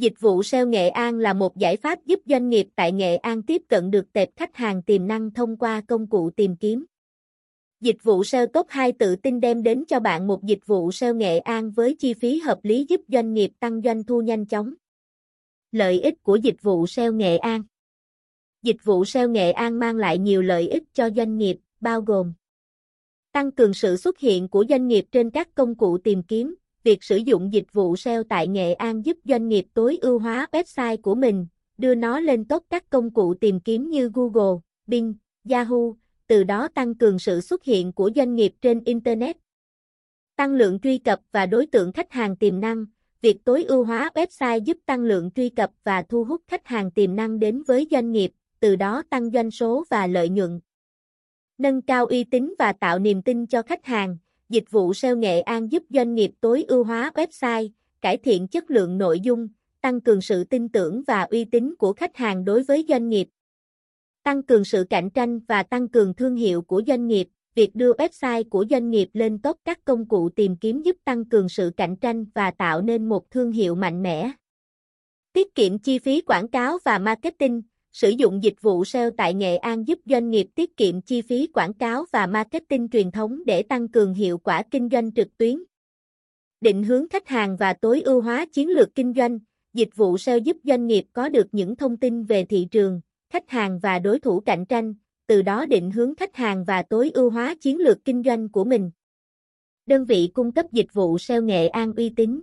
Dịch vụ SEO Nghệ An là một giải pháp giúp doanh nghiệp tại Nghệ An tiếp cận được tệp khách hàng tiềm năng thông qua công cụ tìm kiếm. Dịch vụ SEO Top 2 tự tin đem đến cho bạn một dịch vụ SEO Nghệ An với chi phí hợp lý giúp doanh nghiệp tăng doanh thu nhanh chóng. Lợi ích của dịch vụ SEO Nghệ An Dịch vụ SEO Nghệ An mang lại nhiều lợi ích cho doanh nghiệp, bao gồm Tăng cường sự xuất hiện của doanh nghiệp trên các công cụ tìm kiếm, việc sử dụng dịch vụ SEO tại Nghệ An giúp doanh nghiệp tối ưu hóa website của mình, đưa nó lên top các công cụ tìm kiếm như Google, Bing, Yahoo, từ đó tăng cường sự xuất hiện của doanh nghiệp trên Internet. Tăng lượng truy cập và đối tượng khách hàng tiềm năng, việc tối ưu hóa website giúp tăng lượng truy cập và thu hút khách hàng tiềm năng đến với doanh nghiệp, từ đó tăng doanh số và lợi nhuận. Nâng cao uy tín và tạo niềm tin cho khách hàng, dịch vụ SEO Nghệ An giúp doanh nghiệp tối ưu hóa website, cải thiện chất lượng nội dung, tăng cường sự tin tưởng và uy tín của khách hàng đối với doanh nghiệp. Tăng cường sự cạnh tranh và tăng cường thương hiệu của doanh nghiệp, việc đưa website của doanh nghiệp lên top các công cụ tìm kiếm giúp tăng cường sự cạnh tranh và tạo nên một thương hiệu mạnh mẽ. Tiết kiệm chi phí quảng cáo và marketing, Sử dụng dịch vụ SEO tại Nghệ An giúp doanh nghiệp tiết kiệm chi phí quảng cáo và marketing truyền thống để tăng cường hiệu quả kinh doanh trực tuyến. Định hướng khách hàng và tối ưu hóa chiến lược kinh doanh, dịch vụ SEO giúp doanh nghiệp có được những thông tin về thị trường, khách hàng và đối thủ cạnh tranh, từ đó định hướng khách hàng và tối ưu hóa chiến lược kinh doanh của mình. Đơn vị cung cấp dịch vụ SEO Nghệ An uy tín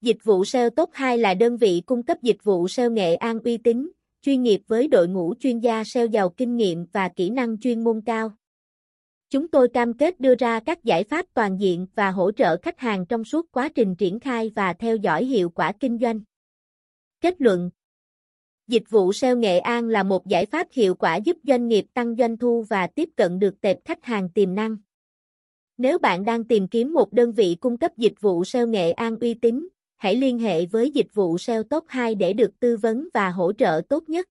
Dịch vụ SEO Top 2 là đơn vị cung cấp dịch vụ SEO Nghệ An uy tín, chuyên nghiệp với đội ngũ chuyên gia SEO giàu kinh nghiệm và kỹ năng chuyên môn cao. Chúng tôi cam kết đưa ra các giải pháp toàn diện và hỗ trợ khách hàng trong suốt quá trình triển khai và theo dõi hiệu quả kinh doanh. Kết luận Dịch vụ SEO Nghệ An là một giải pháp hiệu quả giúp doanh nghiệp tăng doanh thu và tiếp cận được tệp khách hàng tiềm năng. Nếu bạn đang tìm kiếm một đơn vị cung cấp dịch vụ SEO Nghệ An uy tín, hãy liên hệ với dịch vụ SEO Top 2 để được tư vấn và hỗ trợ tốt nhất.